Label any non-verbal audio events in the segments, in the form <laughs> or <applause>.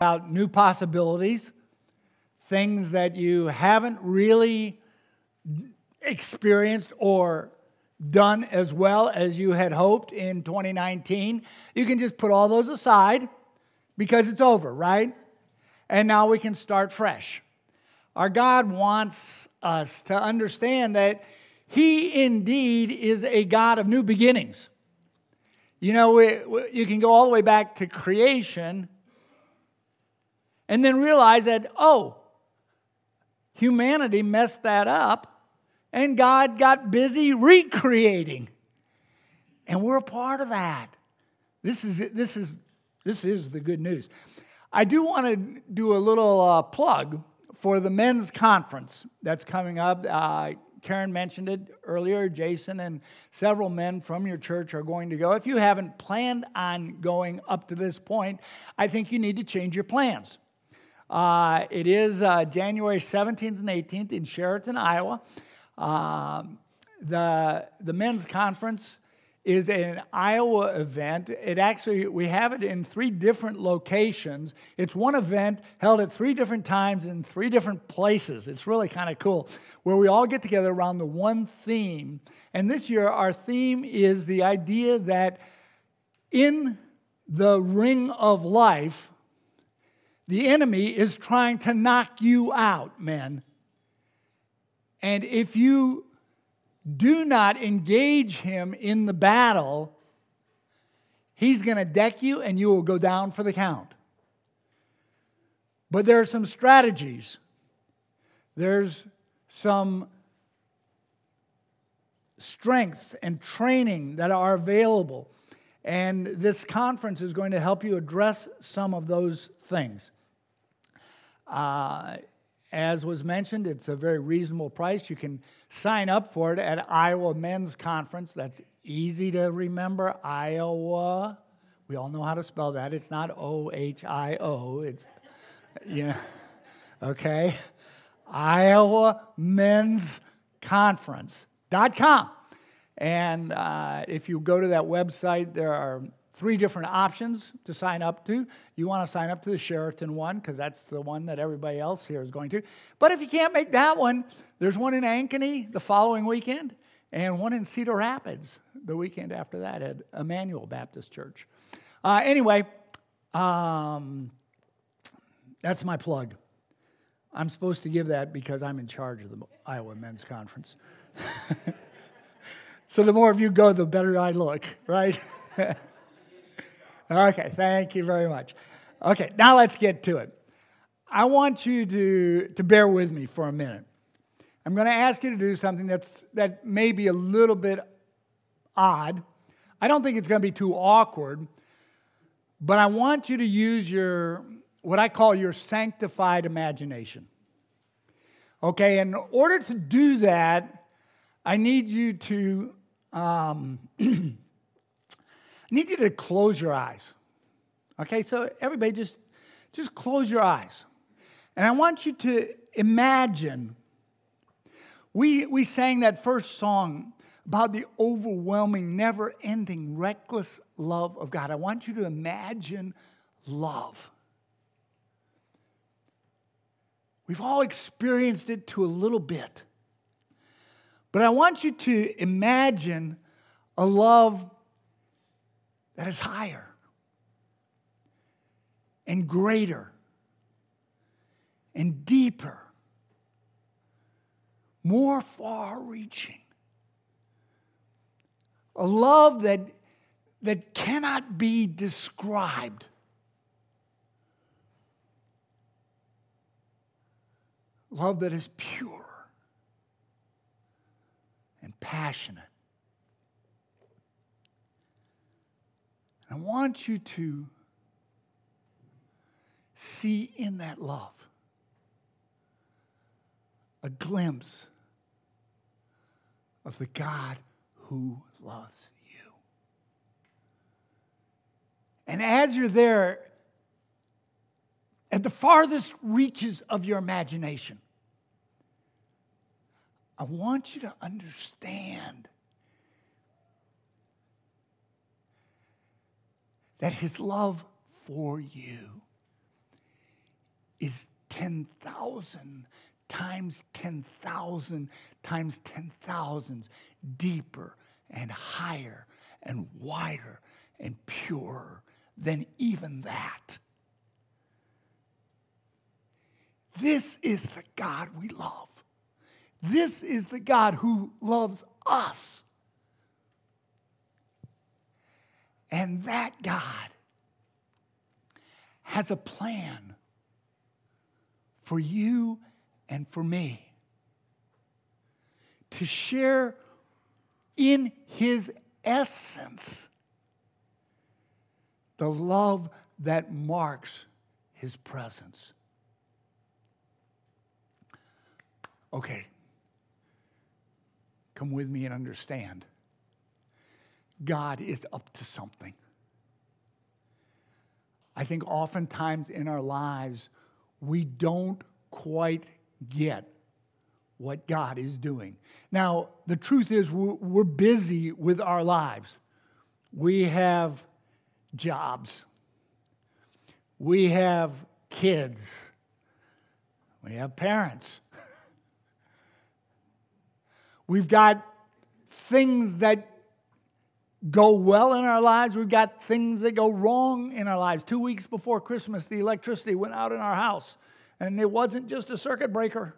about new possibilities, things that you haven't really experienced or done as well as you had hoped in 2019. You can just put all those aside because it's over, right? And now we can start fresh. Our God wants us to understand that He indeed is a God of new beginnings. You know, you can go all the way back to creation and then realize that, oh, humanity messed that up and God got busy recreating. And we're a part of that. This is, this is, this is the good news. I do want to do a little uh, plug for the men's conference that's coming up. Uh, Karen mentioned it earlier. Jason and several men from your church are going to go. If you haven't planned on going up to this point, I think you need to change your plans. Uh, it is uh, January 17th and 18th in Sheraton, Iowa. Um, the, the men's conference is an Iowa event. It actually, we have it in three different locations. It's one event held at three different times in three different places. It's really kind of cool, where we all get together around the one theme. And this year, our theme is the idea that in the ring of life, the enemy is trying to knock you out, men. And if you do not engage him in the battle, he's going to deck you and you will go down for the count. But there are some strategies. There's some strengths and training that are available. And this conference is going to help you address some of those things. Uh, as was mentioned, it's a very reasonable price. You can sign up for it at Iowa Men's Conference. That's easy to remember. Iowa. We all know how to spell that. It's not O H I O. It's, yeah, <laughs> okay. Iowa Men's Conference.com. And uh, if you go to that website, there are three different options to sign up to. You want to sign up to the Sheraton one because that's the one that everybody else here is going to. But if you can't make that one, there's one in Ankeny the following weekend and one in Cedar Rapids the weekend after that at Emmanuel Baptist Church. Uh, anyway, um, that's my plug. I'm supposed to give that because I'm in charge of the Iowa Men's Conference. <laughs> so the more of you go, the better I look, right? <laughs> Okay, thank you very much. Okay, now let's get to it. I want you to, to bear with me for a minute. I'm going to ask you to do something that's, that may be a little bit odd. I don't think it's going to be too awkward, but I want you to use your, what I call your sanctified imagination. Okay, in order to do that, I need you to um, <clears throat> I need you to close your eyes. Okay, so everybody just, just close your eyes. And I want you to imagine. We, we sang that first song about the overwhelming, never ending, reckless love of God. I want you to imagine love. We've all experienced it to a little bit. But I want you to imagine a love that is higher and greater and deeper, more far reaching. A love that, that cannot be described. Love that is pure and passionate I want you to see in that love a glimpse of the God who loves you. And as you're there, at the farthest reaches of your imagination, I want you to understand that his love for you is 10,000 times 10,000 times 10,000s deeper and higher and wider and purer than even that. This is the God we love. This is the God who loves us. And that God has a plan for you and for me to share in his essence the love that marks his presence. Okay, come with me and understand. God is up to something. I think oftentimes in our lives, we don't quite get what God is doing. Now, the truth is, we're, busy with our lives. We have jobs, we have kids, we have parents. <laughs> We've got things that go well in our lives. We've got things that go wrong in our lives. Two weeks before Christmas, the electricity went out in our house, and it wasn't just a circuit breaker.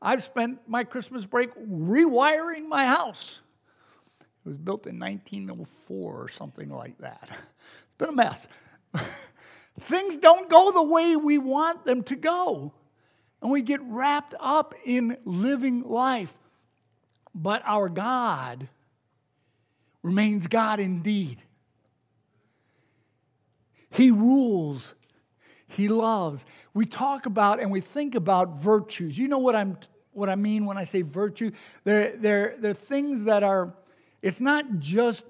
I've spent my Christmas break rewiring my house. It was built in 1904 or something like that. <laughs> It's been a mess. <laughs> Things don't go the way we want them to go. And we get wrapped up in living life. But our God remains God indeed. He rules, He loves. We talk about and we think about virtues. You know what, I'm, what I mean when I say virtue? They're, they're, they're things that are, it's not just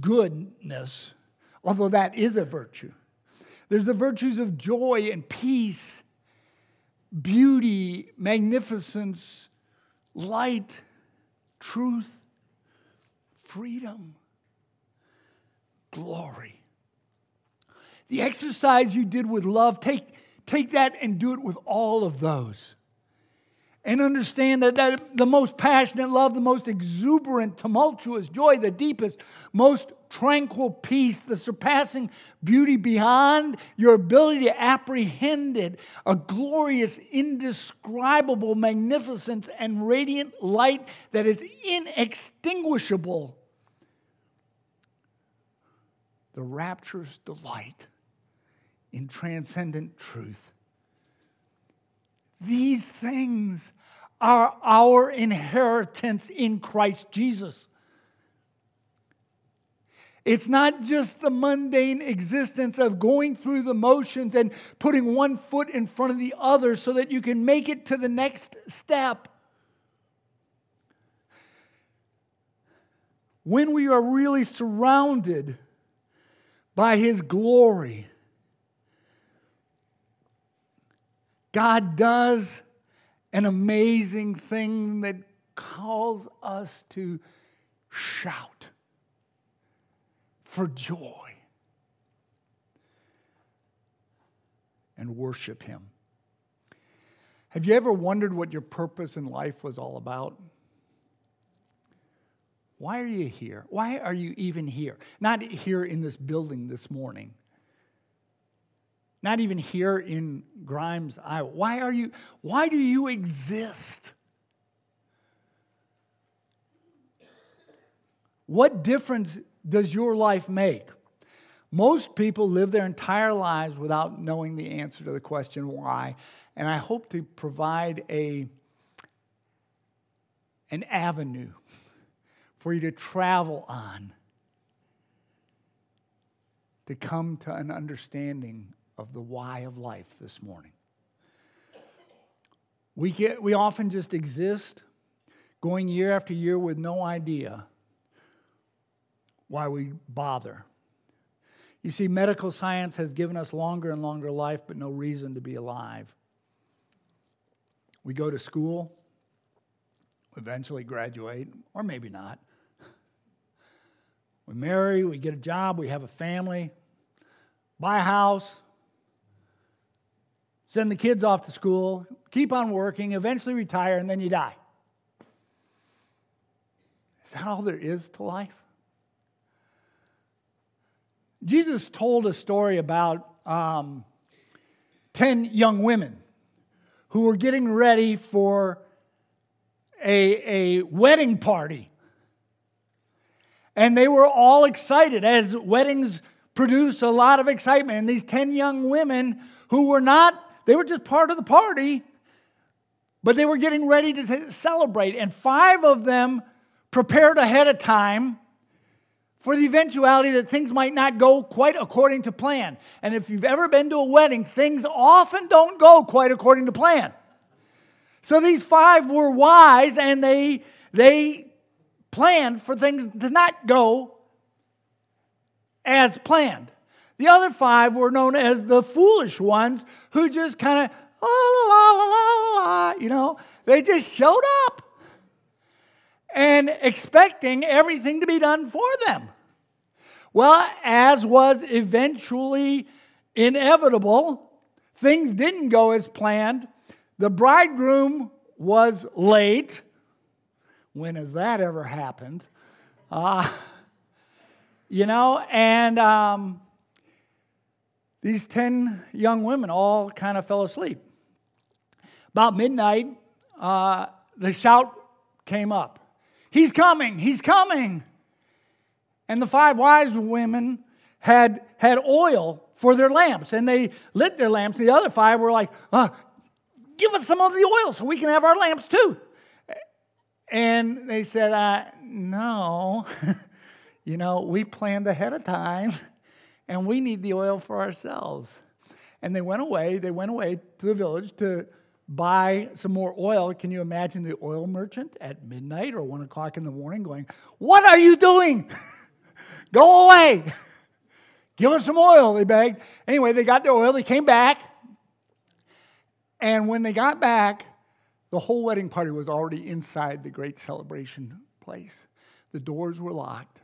goodness, although that is a virtue. There's the virtues of joy and peace, beauty, magnificence, light, truth, freedom, glory. The exercise you did with love, take, take that and do it with all of those. And understand that, that the most passionate love, the most exuberant, tumultuous joy, the deepest, most tranquil peace, the surpassing beauty beyond your ability to apprehend it, a glorious, indescribable magnificence and radiant light that is inextinguishable. The rapturous delight in transcendent truth. These things are our inheritance in Christ Jesus. It's not just the mundane existence of going through the motions and putting one foot in front of the other so that you can make it to the next step. When we are really surrounded by His glory, God does an amazing thing that calls us to shout for joy and worship Him. Have you ever wondered what your purpose in life was all about? Why are you here? Why are you even here? Not here in this building this morning. Not even here in Grimes, Iowa. Why are you why do you exist? What difference does your life make? Most people live their entire lives without knowing the answer to the question why. And I hope to provide a, an avenue for you to travel on to come to an understanding of the why of life this morning. We, get, we often just exist going year after year with no idea why we bother. You see, medical science has given us longer and longer life, but no reason to be alive. We go to school, eventually graduate, or maybe not. We marry, we get a job, we have a family, buy a house, send the kids off to school, keep on working, eventually retire, and then you die. Is that all there is to life? Jesus told a story about um, 10 young women who were getting ready for a, a wedding party. And they were all excited, as weddings produce a lot of excitement. And these 10 young women who were not, they were just part of the party, but they were getting ready to t- celebrate. And five of them prepared ahead of time for the eventuality that things might not go quite according to plan. And if you've ever been to a wedding, things often don't go quite according to plan. So these five were wise and they, they planned for things to not go as planned. The other five were known as the foolish ones who just kind of, la, la, la, la, la, you know, they just showed up and expecting everything to be done for them. Well, as was eventually inevitable, things didn't go as planned. The bridegroom was late. When has that ever happened? Uh, <laughs> you know, and um, these 10 young women all kind of fell asleep. About midnight, uh, the shout came up He's coming, he's coming. And the five wise women had, had oil for their lamps, and they lit their lamps. The other five were like, uh, Give us some of the oil so we can have our lamps too. And they said, uh, No, <laughs> you know, we planned ahead of time, and we need the oil for ourselves. And they went away, they went away to the village to buy some more oil. Can you imagine the oil merchant at midnight or one o'clock in the morning going, What are you doing? <laughs> Go away. <laughs> Give us some oil, they begged. Anyway, they got their oil, they came back. And when they got back, the whole wedding party was already inside the great celebration place. The doors were locked.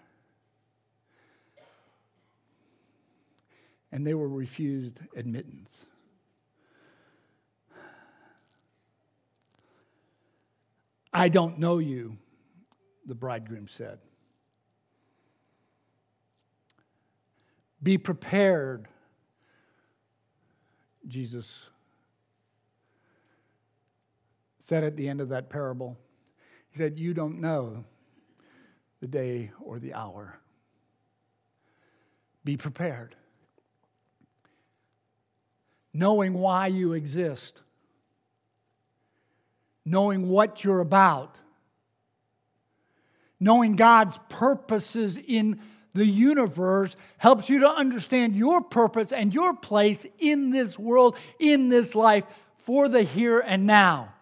And they were refused admittance. I don't know you, the bridegroom said. Be prepared, Jesus said at the end of that parable. He said, You don't know the day or the hour. Be prepared. Knowing why you exist, knowing what you're about, knowing God's purposes in the universe helps you to understand your purpose and your place in this world, in this life, for the here and now.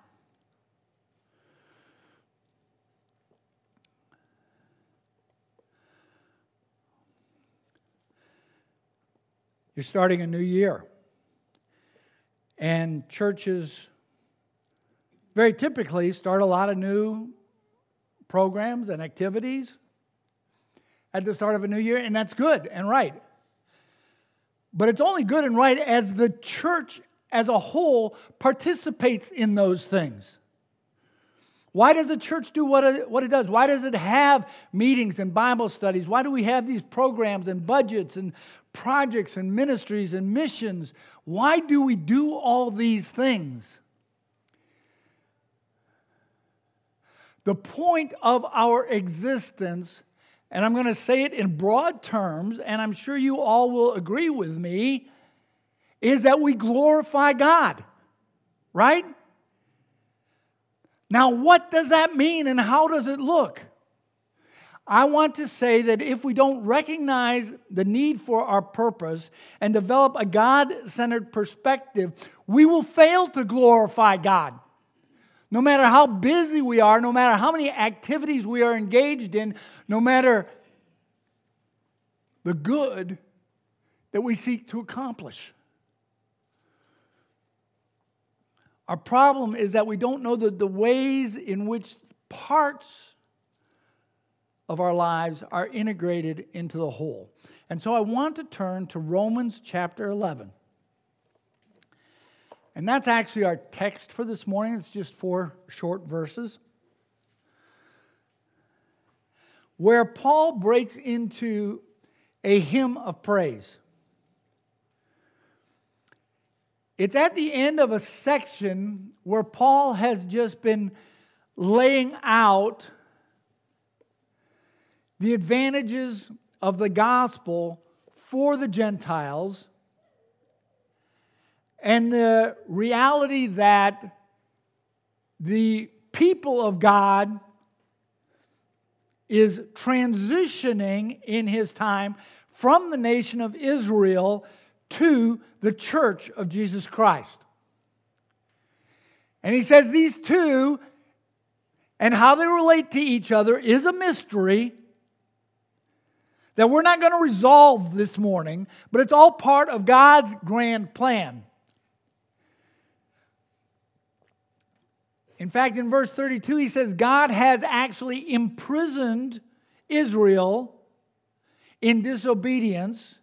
You're starting a new year. And churches very typically start a lot of new programs and activities at the start of a new year, and that's good and right. But it's only good and right as the church as a whole participates in those things. Why does the church do what it, what it does? Why does it have meetings and Bible studies? Why do we have these programs and budgets and projects and ministries and missions? Why do we do all these things? The point of our existence and I'm going to say it in broad terms, and I'm sure you all will agree with me, is that we glorify God, right? Now, what does that mean and how does it look? I want to say that if we don't recognize the need for our purpose and develop a God centered perspective, we will fail to glorify God. No matter how busy we are, no matter how many activities we are engaged in, no matter the good that we seek to accomplish. Our problem is that we don't know the, the ways in which parts of our lives are integrated into the whole. And so I want to turn to Romans chapter 11. And that's actually our text for this morning. It's just four short verses. Where Paul breaks into a hymn of praise. It's at the end of a section where Paul has just been laying out the advantages of the gospel for the Gentiles and the reality that the people of God is transitioning in his time from the nation of Israel to the church of Jesus Christ. And he says these two and how they relate to each other is a mystery that we're not going to resolve this morning, but it's all part of God's grand plan. In fact, in verse 32, he says, God has actually imprisoned Israel in disobedience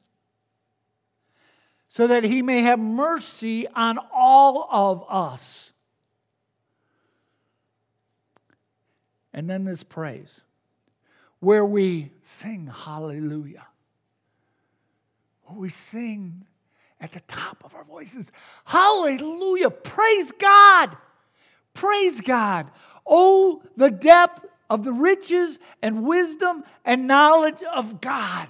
so that he may have mercy on all of us. And then this praise, where we sing hallelujah, where we sing at the top of our voices, hallelujah, praise God. Praise God. Oh, the depth of the riches and wisdom and knowledge of God.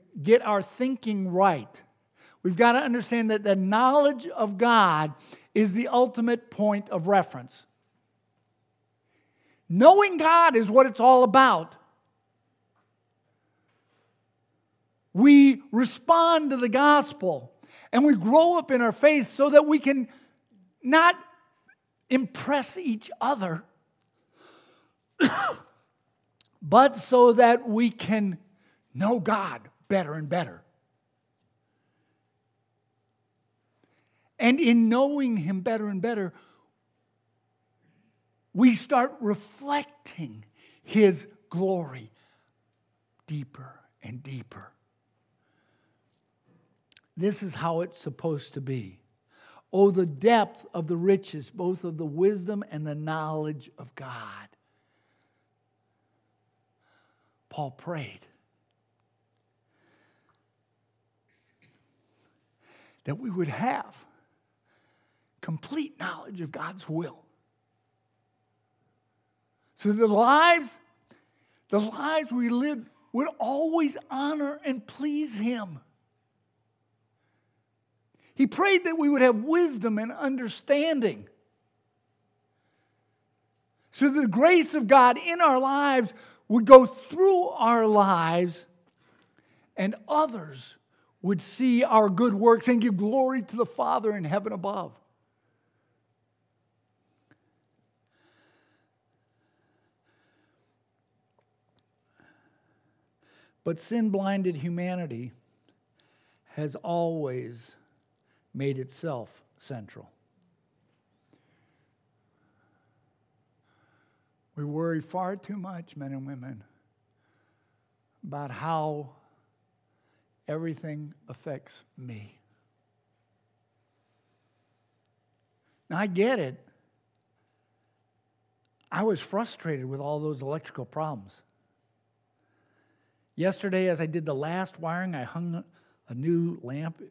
get our thinking right, we've got to understand that the knowledge of God is the ultimate point of reference. Knowing God is what it's all about. We respond to the gospel and we grow up in our faith so that we can not impress each other, <coughs> but so that we can know God better and better. And in knowing Him better and better, we start reflecting His glory deeper and deeper. This is how it's supposed to be. Oh, the depth of the riches, both of the wisdom and the knowledge of God. Paul prayed that we would have complete knowledge of God's will. So the lives, the lives we live would always honor and please Him. He prayed that we would have wisdom and understanding. So the grace of God in our lives would go through our lives and others would see our good works and give glory to the Father in heaven above. But sin blinded humanity has always made itself central. We worry far too much, men and women, about how everything affects me. Now, I get it. I was frustrated with all those electrical problems. Yesterday, as I did the last wiring, I hung a new lamp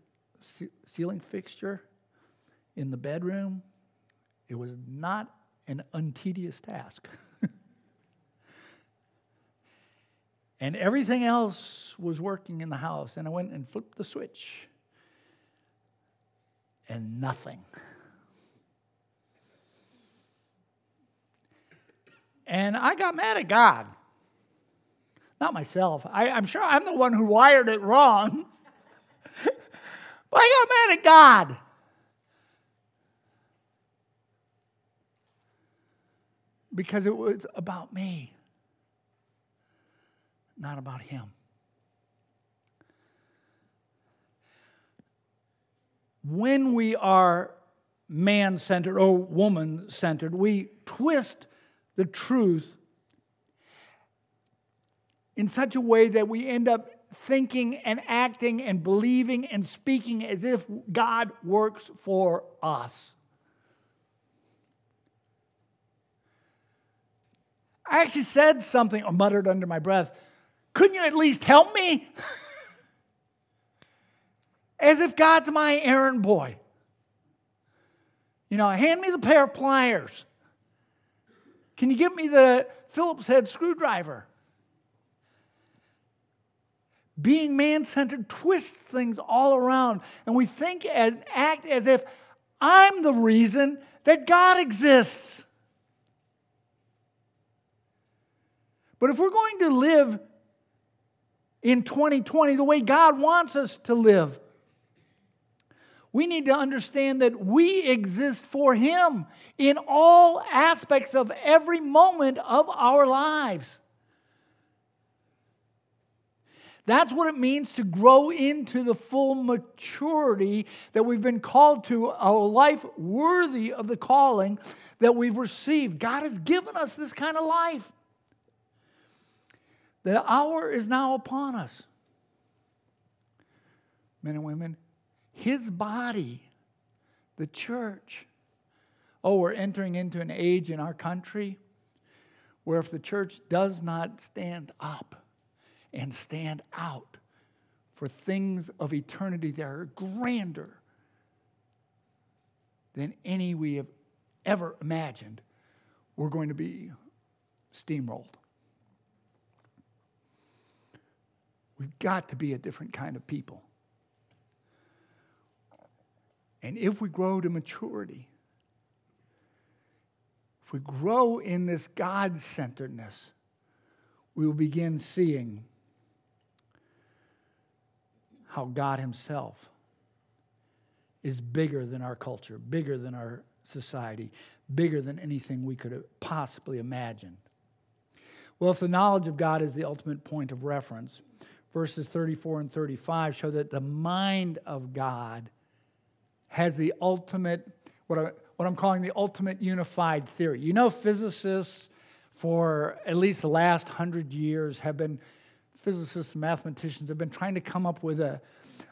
ceiling fixture in the bedroom. It was not an untedious task. <laughs> And everything else was working in the house. And I went and flipped the switch. And nothing. And I got mad at God. Not myself. I, am sure I'm the one who wired it wrong. <laughs> but I got mad at God. Because it was about me not about him. When we are man centered or woman centered, we twist the truth in such a way that we end up thinking and acting and believing and speaking as if God works for us. I actually said something or muttered under my breath. Couldn't you at least help me? <laughs> as if God's my errand boy. You know, hand me the pair of pliers. Can you give me the Phillips head screwdriver? Being man centered twists things all around, and we think and act as if I'm the reason that God exists. But if we're going to live in 2020 the way God wants us to live, we need to understand that we exist for Him in all aspects of every moment of our lives. That's what it means to grow into the full maturity that we've been called to, a life worthy of the calling that we've received. God has given us this kind of life. The hour is now upon us. Men and women, his body, the church. Oh, we're entering into an age in our country where if the church does not stand up, and stand out for things of eternity that are grander than any we have ever imagined, we're going to be steamrolled. We've got to be a different kind of people. And if we grow to maturity, if we grow in this God centeredness, we will begin seeing how God Himself is bigger than our culture, bigger than our society, bigger than anything we could possibly imagined. Well, if the knowledge of God is the ultimate point of reference, verses 34 and 35 show that the mind of God has the ultimate, what, I, what I'm calling the ultimate unified theory. You know, physicists for at least the last hundred years have been physicists and mathematicians have been trying to come up with a,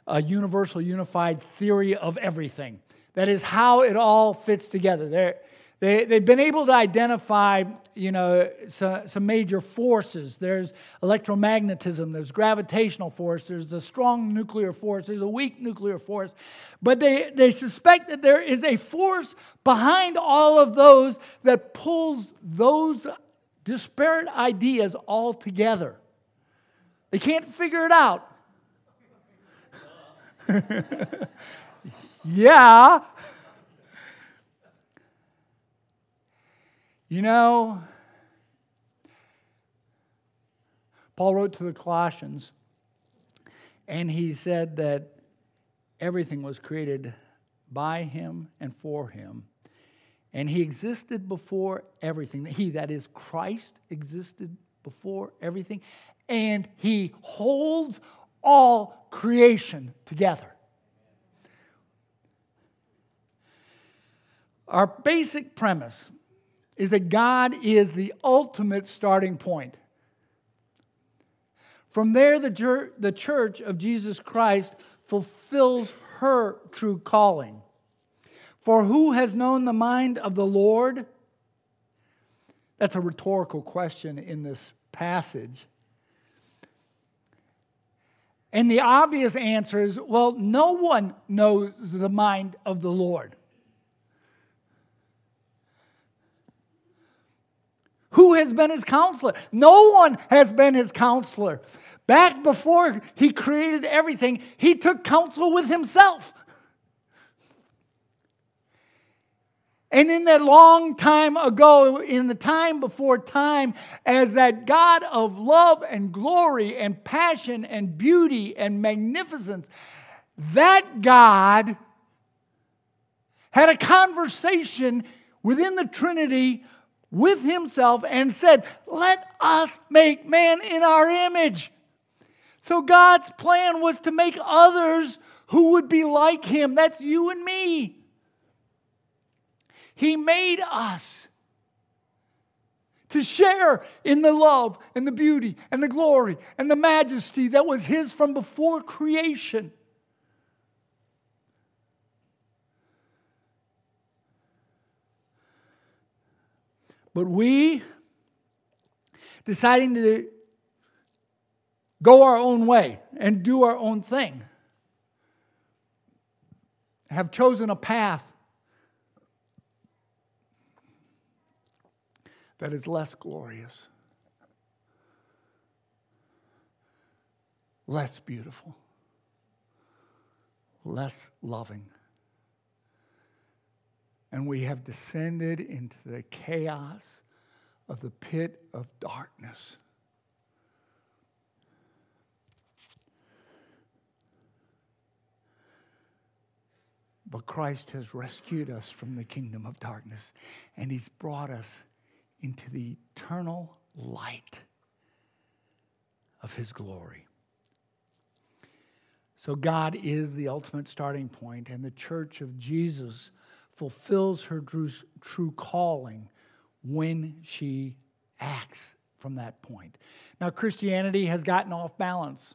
a universal unified theory of everything. That is how it all fits together. They're, they, they've been able to identify, you know, some, some major forces. There's electromagnetism, there's gravitational force, there's a strong nuclear force, there's a weak nuclear force. But they, they suspect that there is a force behind all of those that pulls those disparate ideas all together. They can't figure it out. <laughs> yeah. You know, Paul wrote to the Colossians, and he said that everything was created by him and for him. And he existed before everything. He, that is, Christ, existed before everything and he holds all creation together. Our basic premise is that God is the ultimate starting point. From there, the, the church of Jesus Christ fulfills her true calling. For who has known the mind of the Lord? That's a rhetorical question in this passage. And the obvious answer is well, no one knows the mind of the Lord. Who has been his counselor? No one has been his counselor. Back before he created everything, he took counsel with himself. And in that long time ago, in the time before time, as that God of love and glory and passion and beauty and magnificence, that God had a conversation within the Trinity with himself and said, Let us make man in our image. So God's plan was to make others who would be like him. That's you and me. He made us to share in the love and the beauty and the glory and the majesty that was his from before creation. But we, deciding to go our own way and do our own thing, have chosen a path that is less glorious, less beautiful, less loving. And we have descended into the chaos of the pit of darkness. But Christ has rescued us from the kingdom of darkness, and He's brought us into the eternal light of His glory. So, God is the ultimate starting point, and the church of Jesus fulfills her true, calling when she acts from that point. Now, Christianity has gotten off balance,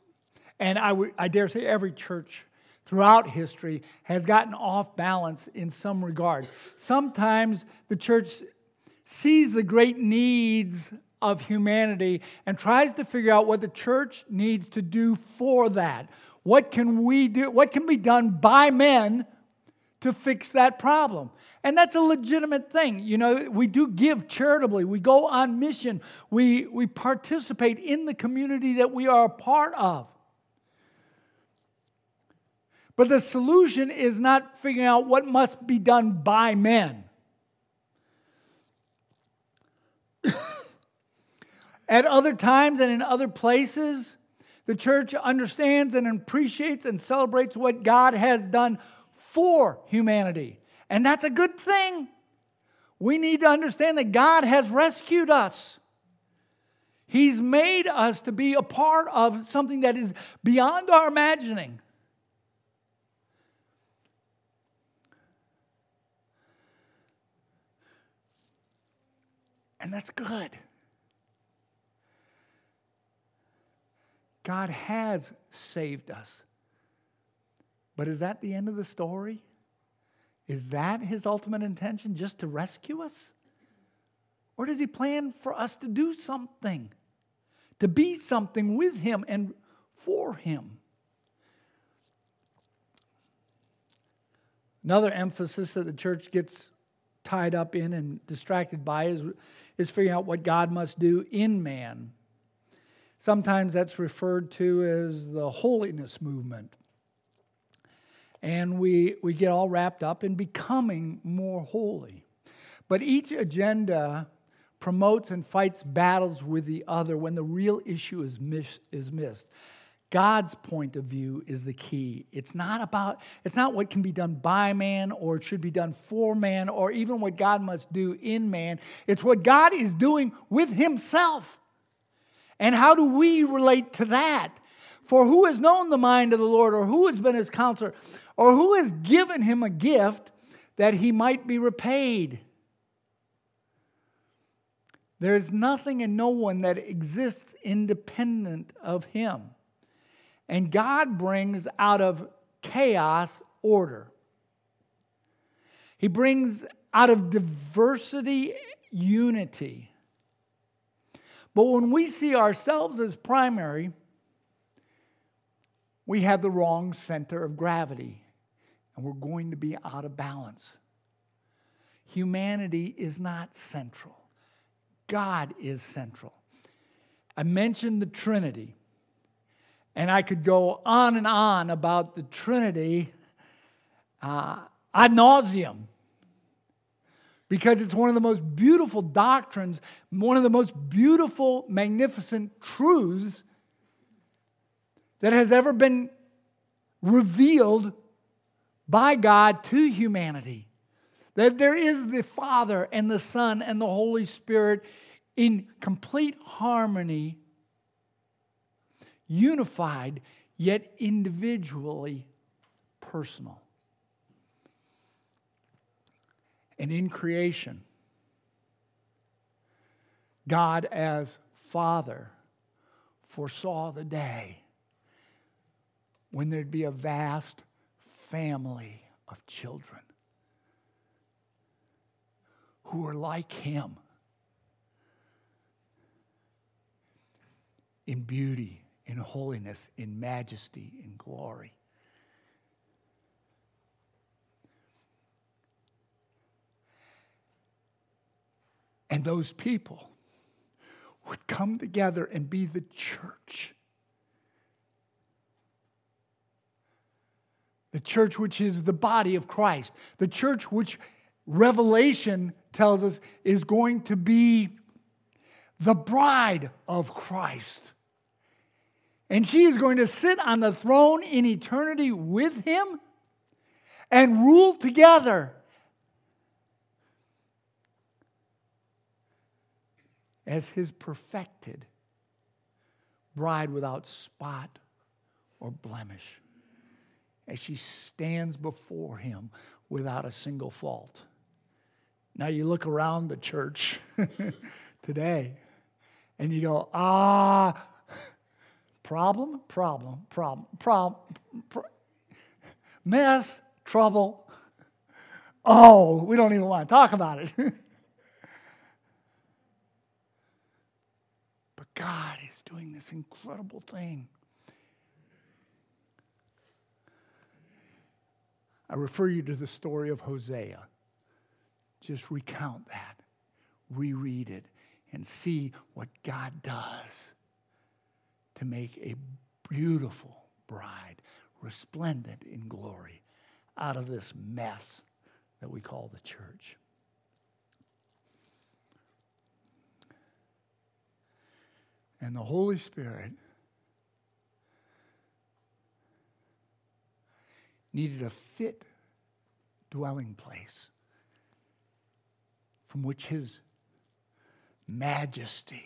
and I, w- I dare say every church throughout history has gotten off balance in some regards. Sometimes the church sees the great needs of humanity and tries to figure out what the church needs to do for that. What can we do? What can be done by men to fix that problem? And that's a legitimate thing. You know, we do give charitably, we go on mission, we, we participate in the community that we are a part of. But the solution is not figuring out what must be done by men. <coughs> At other times and in other places, the church understands and appreciates and celebrates what God has done for humanity. And that's a good thing. We need to understand that God has rescued us. He's made us to be a part of something that is beyond our imagining. And that's good. God has saved us. But is that the end of the story? Is that his ultimate intention, just to rescue us? Or does he plan for us to do something, to be something with him and for him? Another emphasis that the church gets tied up in and distracted by is, is figuring out what God must do in man. Sometimes that's referred to as the holiness movement. And we, we get all wrapped up in becoming more holy. But each agenda promotes and fights battles with the other when the real issue is, miss, is missed. God's point of view is the key. It's not about, it's not what can be done by man or it should be done for man or even what God must do in man. It's what God is doing with himself. And how do we relate to that? For who has known the mind of the Lord or who has been his counselor or who has given him a gift that he might be repaid? There is nothing and no one that exists independent of him. And God brings out of chaos order. He brings out of diversity unity. But when we see ourselves as primary, we have the wrong center of gravity and we're going to be out of balance. Humanity is not central, God is central. I mentioned the Trinity. And I could go on and on about the Trinity uh, ad nauseum because it's one of the most beautiful doctrines, one of the most beautiful, magnificent truths that has ever been revealed by God to humanity. That there is the Father and the Son and the Holy Spirit in complete harmony, unified, yet individually personal. And in creation, God as Father foresaw the day when there'd be a vast family of children who are like Him in beauty, in holiness, in majesty, in glory. And those people would come together and be the church. The church, which is the body of Christ. The church, which Revelation tells us is going to be the bride of Christ. And she is going to sit on the throne in eternity with him and rule together as his perfected bride without spot or blemish, as she stands before him without a single fault. Now you look around the church <laughs> today and you go, ah, problem, problem, problem, problem, pro- mess, trouble. Oh, we don't even want to talk about it. <laughs> But God is doing this incredible thing. I refer you to the story of Hosea. Just recount that, reread it, and see what God does to make a beautiful bride, resplendent in glory, out of this mess that we call the church. and the Holy Spirit needed a fit dwelling place from which his majesty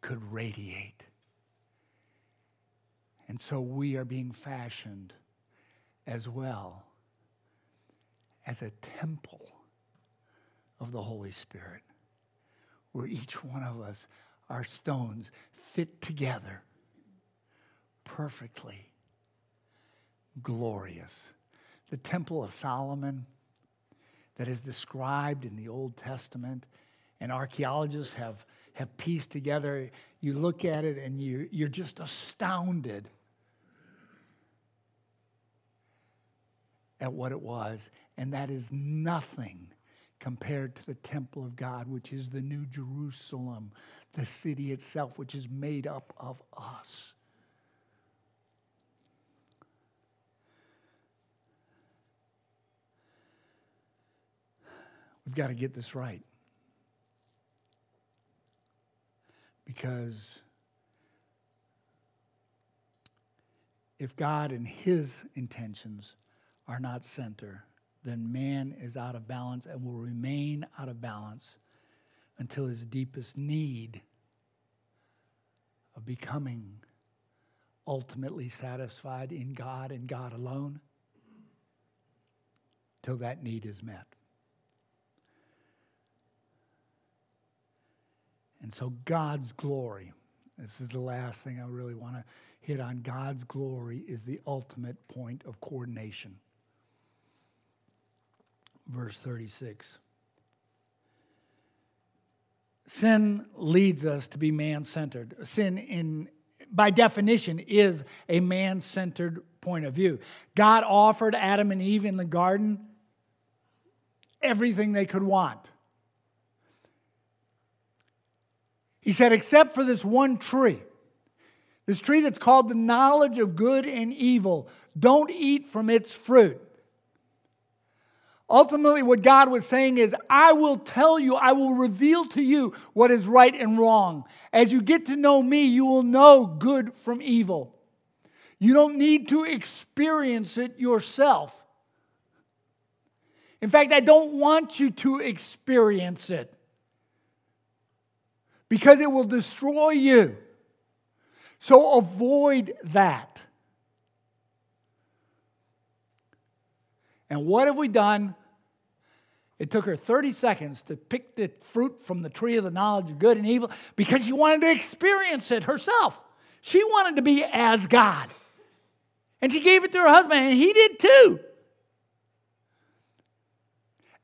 could radiate. And so we are being fashioned as well as a temple of the Holy Spirit, where each one of us our stones fit together perfectly glorious. The Temple of Solomon that is described in the Old Testament, and archaeologists have, have pieced together. You look at it and you, you're just astounded at what it was. And that is nothing compared to the temple of God, which is the New Jerusalem, the city itself, which is made up of us. We've got to get this right. Because if God and His intentions are not center, then man is out of balance and will remain out of balance until his deepest need of becoming ultimately satisfied in God and God alone, till that need is met. And so, God's glory, this is the last thing I really want to hit on. God's glory is the ultimate point of coordination verse 36. Sin leads us to be man centered. Sin, in, by definition, is a man centered point of view. God offered Adam and Eve in the garden everything they could want. He said, except for this one tree, this tree that's called the knowledge of good and evil, don't eat from its fruit. Ultimately, what God was saying is, I will tell you, I will reveal to you what is right and wrong. As you get to know me, you will know good from evil. You don't need to experience it yourself. In fact, I don't want you to experience it because it will destroy you. So avoid that. And what have we done? It took her 30 seconds to pick the fruit from the tree of the knowledge of good and evil because she wanted to experience it herself. She wanted to be as God. And she gave it to her husband, and he did too.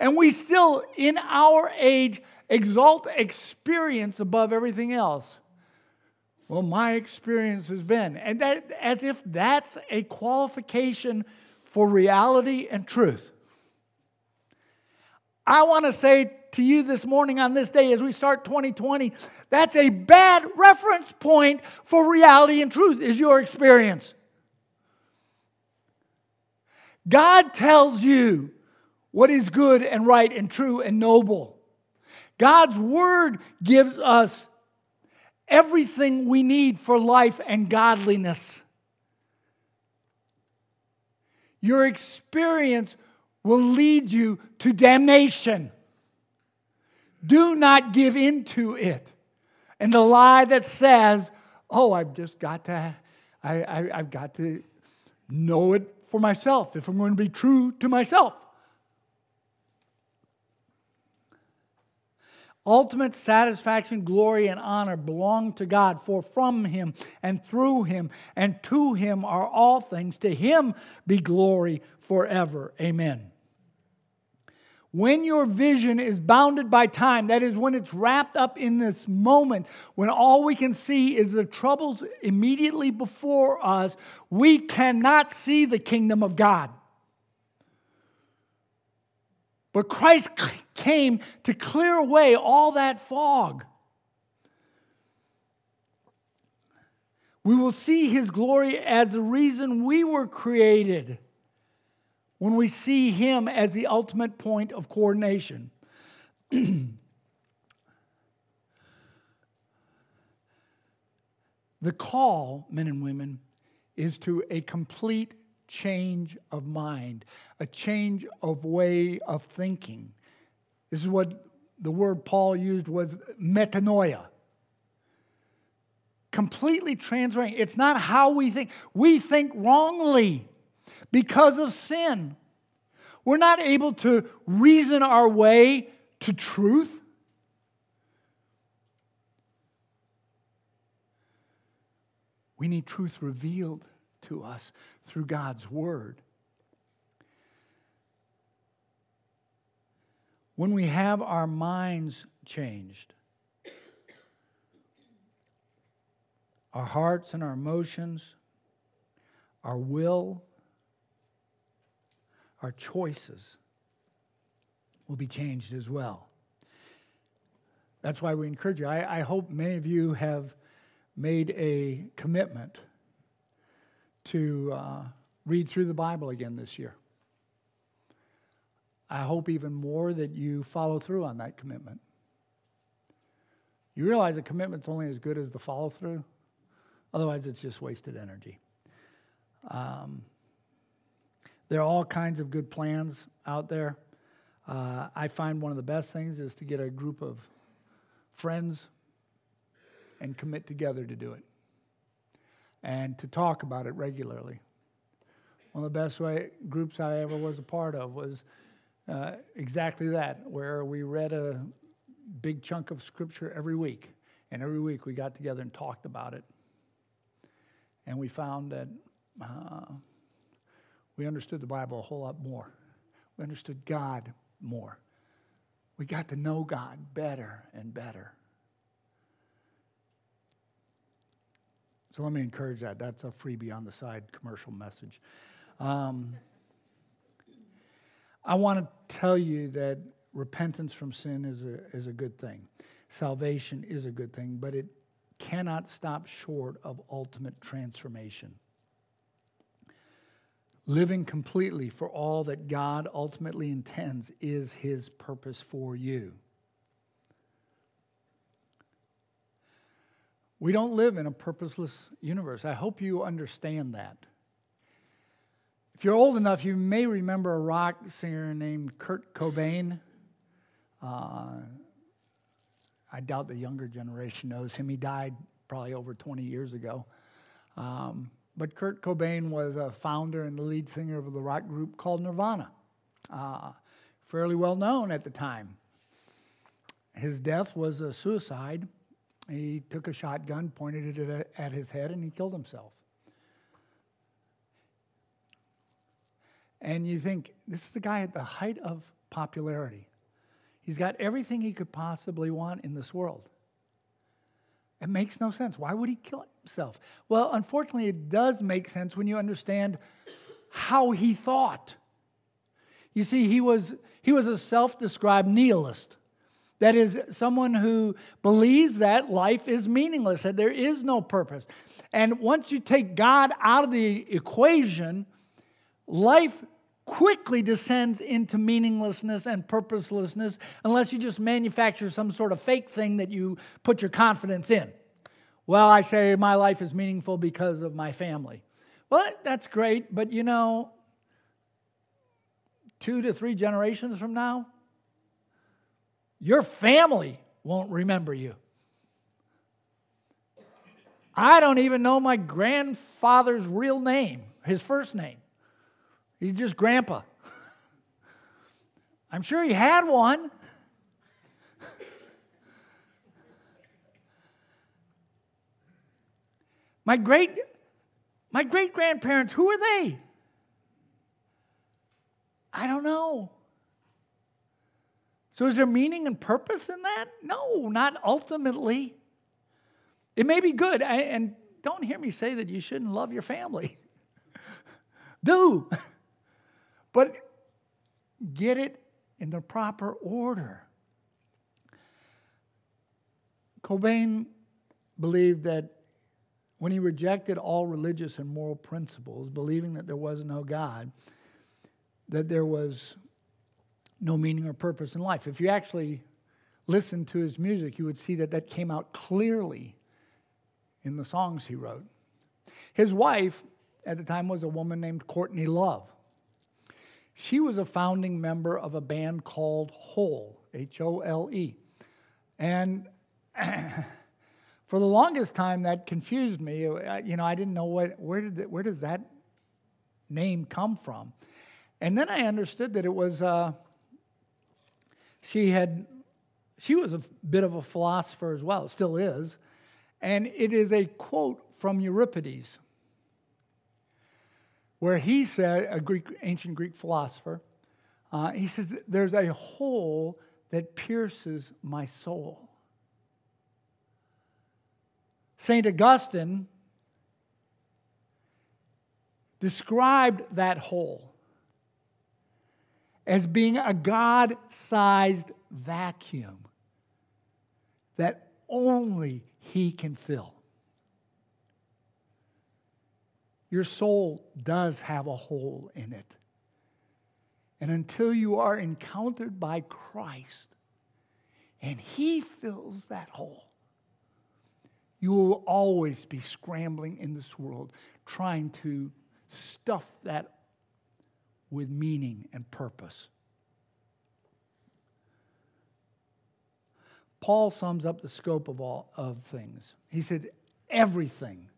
And we still, in our age, exalt experience above everything else. Well, my experience has been, and that as if that's a qualification for reality and truth. I want to say to you this morning on this day as we start 2020, that's a bad reference point for reality and truth, is your experience. God tells you what is good and right and true and noble. God's word gives us everything we need for life and godliness. Your experience will lead you to damnation. Do not give in to it. And the lie that says, oh, I've just got to, I, I, I've got to know it for myself if I'm going to be true to myself. Ultimate satisfaction, glory, and honor belong to God, for from Him and through Him and to Him are all things. To Him be glory forever. Amen. When your vision is bounded by time, that is, when it's wrapped up in this moment, when all we can see is the troubles immediately before us, we cannot see the kingdom of God. But Christ came to clear away all that fog. We will see his glory as the reason we were created when we see him as the ultimate point of coordination. <clears throat> the call, men and women, is to a complete change of mind, a change of way of thinking. This is what the word Paul used was metanoia. Completely transferring. It's not how we think. We think wrongly because of sin. We're not able to reason our way to truth. We need truth revealed to us through God's Word. When we have our minds changed, our hearts and our emotions, our will, our choices will be changed as well. That's why we encourage you. I, I hope many of you have made a commitment to uh, read through the Bible again this year. I hope even more that you follow through on that commitment. You realize a commitment's only as good as the follow through, otherwise, it's just wasted energy. Um, there are all kinds of good plans out there. Uh, I find one of the best things is to get a group of friends and commit together to do it and to talk about it regularly. One of the best way, groups I ever was a part of was uh, exactly that, where we read a big chunk of scripture every week. And every week we got together and talked about it. And we found that uh, we understood the Bible a whole lot more. We understood God more. We got to know God better and better. So let me encourage that. That's a freebie on the side commercial message. Um, I want to tell you that repentance from sin is a, is a good thing. Salvation is a good thing, but it cannot stop short of ultimate transformation. Living completely for all that God ultimately intends is his purpose for you. We don't live in a purposeless universe. I hope you understand that. If you're old enough, you may remember a rock singer named Kurt Cobain. Uh, I doubt the younger generation knows him. He died probably over 20 years ago. Um, but Kurt Cobain was a founder and the lead singer of the rock group called Nirvana, uh, fairly well known at the time. His death was a suicide. He took a shotgun, pointed it at his head, and he killed himself. And you think, this is a guy at the height of popularity. He's got everything he could possibly want in this world. It makes no sense. Why would he kill himself? Well, unfortunately, it does make sense when you understand how he thought. You see, he was, he was a self described nihilist. That is, someone who believes that life is meaningless, that there is no purpose. And once you take God out of the equation, life quickly descends into meaninglessness and purposelessness unless you just manufacture some sort of fake thing that you put your confidence in. Well, I say my life is meaningful because of my family. Well, that's great, but you know, two to three generations from now, your family won't remember you. I don't even know my grandfather's real name, his first name. He's just grandpa. <laughs> I'm sure he had one. <laughs> my great my great grandparents, who are they? I don't know. So, is there meaning and purpose in that? No, not ultimately. It may be good. and don't hear me say that you shouldn't love your family. <laughs> Do. <laughs> but get it in the proper order. Cobain believed that when he rejected all religious and moral principles, believing that there was no God, that there was no meaning or purpose in life. If you actually listened to his music, you would see that that came out clearly in the songs he wrote. His wife at the time was a woman named Courtney Love. She was a founding member of a band called Hole, H O L E. And <clears throat> for the longest time, that confused me. You know, I didn't know what, where, did where does that name come from? And then I understood that it was, uh, she had, she was a bit of a philosopher as well, still is. And it is a quote from Euripides where he said, a Greek, ancient Greek philosopher, uh, he says, There's a hole that pierces my soul. St. Augustine described that hole as being a God sized vacuum that only He can fill. Your soul does have a hole in it. And until you are encountered by Christ and He fills that hole, you will always be scrambling in this world trying to stuff that with meaning and purpose. Paul sums up the scope of all of things. He said, everything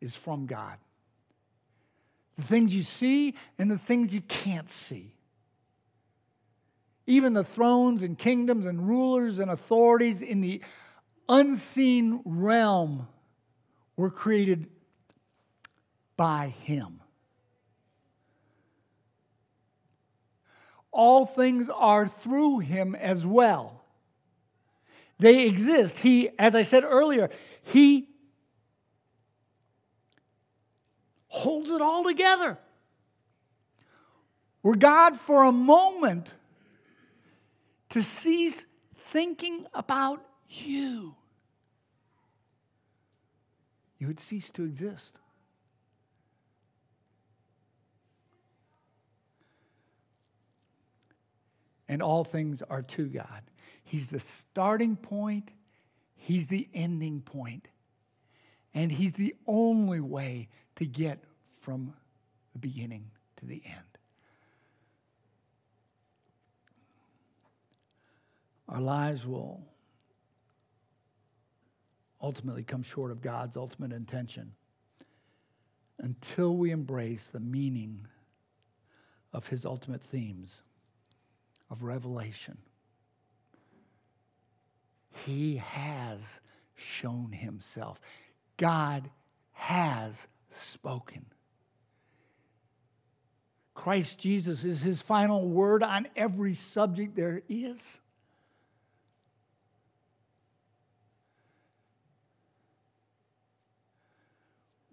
is from God the things you see and the things you can't see. Even the thrones and kingdoms and rulers and authorities in the unseen realm were created by Him. All things are through Him as well. They exist. He, as I said earlier, He holds it all together. Were God for a moment to cease thinking about you, you would cease to exist. And all things are to God. He's the starting point, He's the ending point, and He's the only way to get from the beginning to the end. Our lives will ultimately come short of God's ultimate intention until we embrace the meaning of His ultimate themes of revelation. He has shown Himself. God has spoken. Christ Jesus is His final word on every subject there is.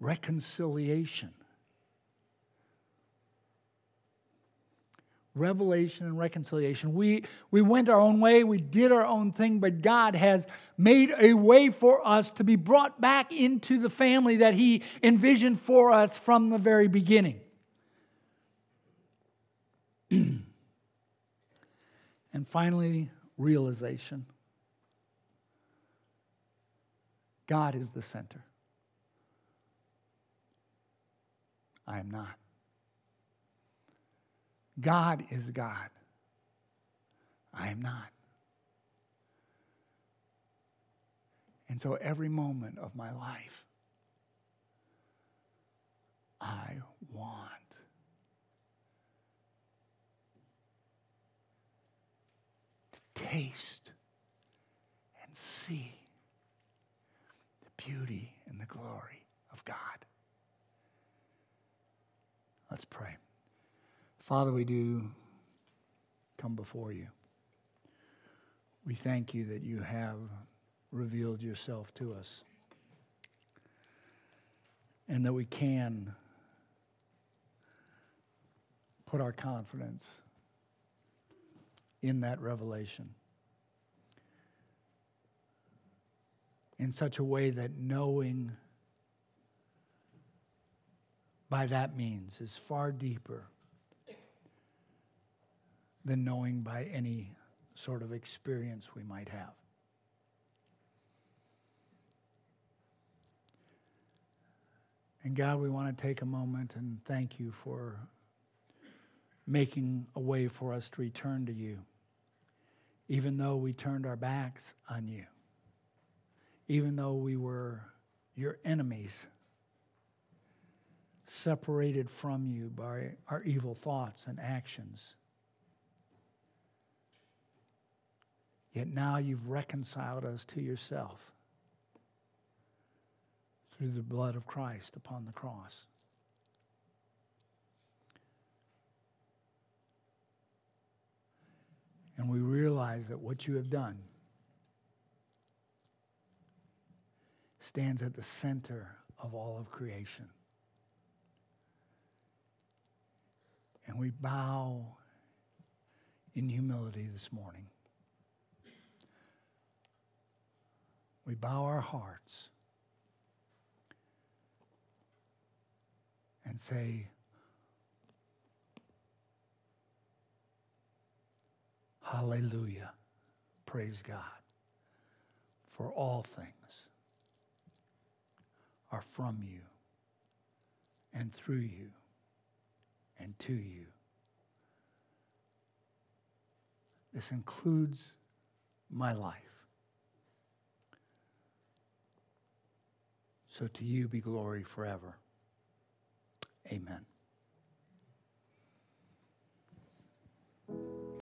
reconciliation. Revelation and reconciliation. We, we went our own way, we did our own thing, but God has made a way for us to be brought back into the family that He envisioned for us from the very beginning. <clears throat> and finally, realization God is the center. I am not. God is God. I am not. And so every moment of my life, I want to taste and see the beauty and the glory of God. Let's pray. Father, we do come before you. We thank you that you have revealed yourself to us and that we can put our confidence in that revelation in such a way that knowing by that means is far deeper than knowing by any sort of experience we might have. And God, we want to take a moment and thank you for making a way for us to return to you, even though we turned our backs on you, even though we were your enemies separated from you by our evil thoughts and actions. Yet now you've reconciled us to yourself through the blood of Christ upon the cross. And we realize that what you have done stands at the center of all of creation. And we bow in humility this morning. We bow our hearts and say, Hallelujah. Praise God. For all things are from you and through you and to you. This includes my life. So to you be glory forever. Amen.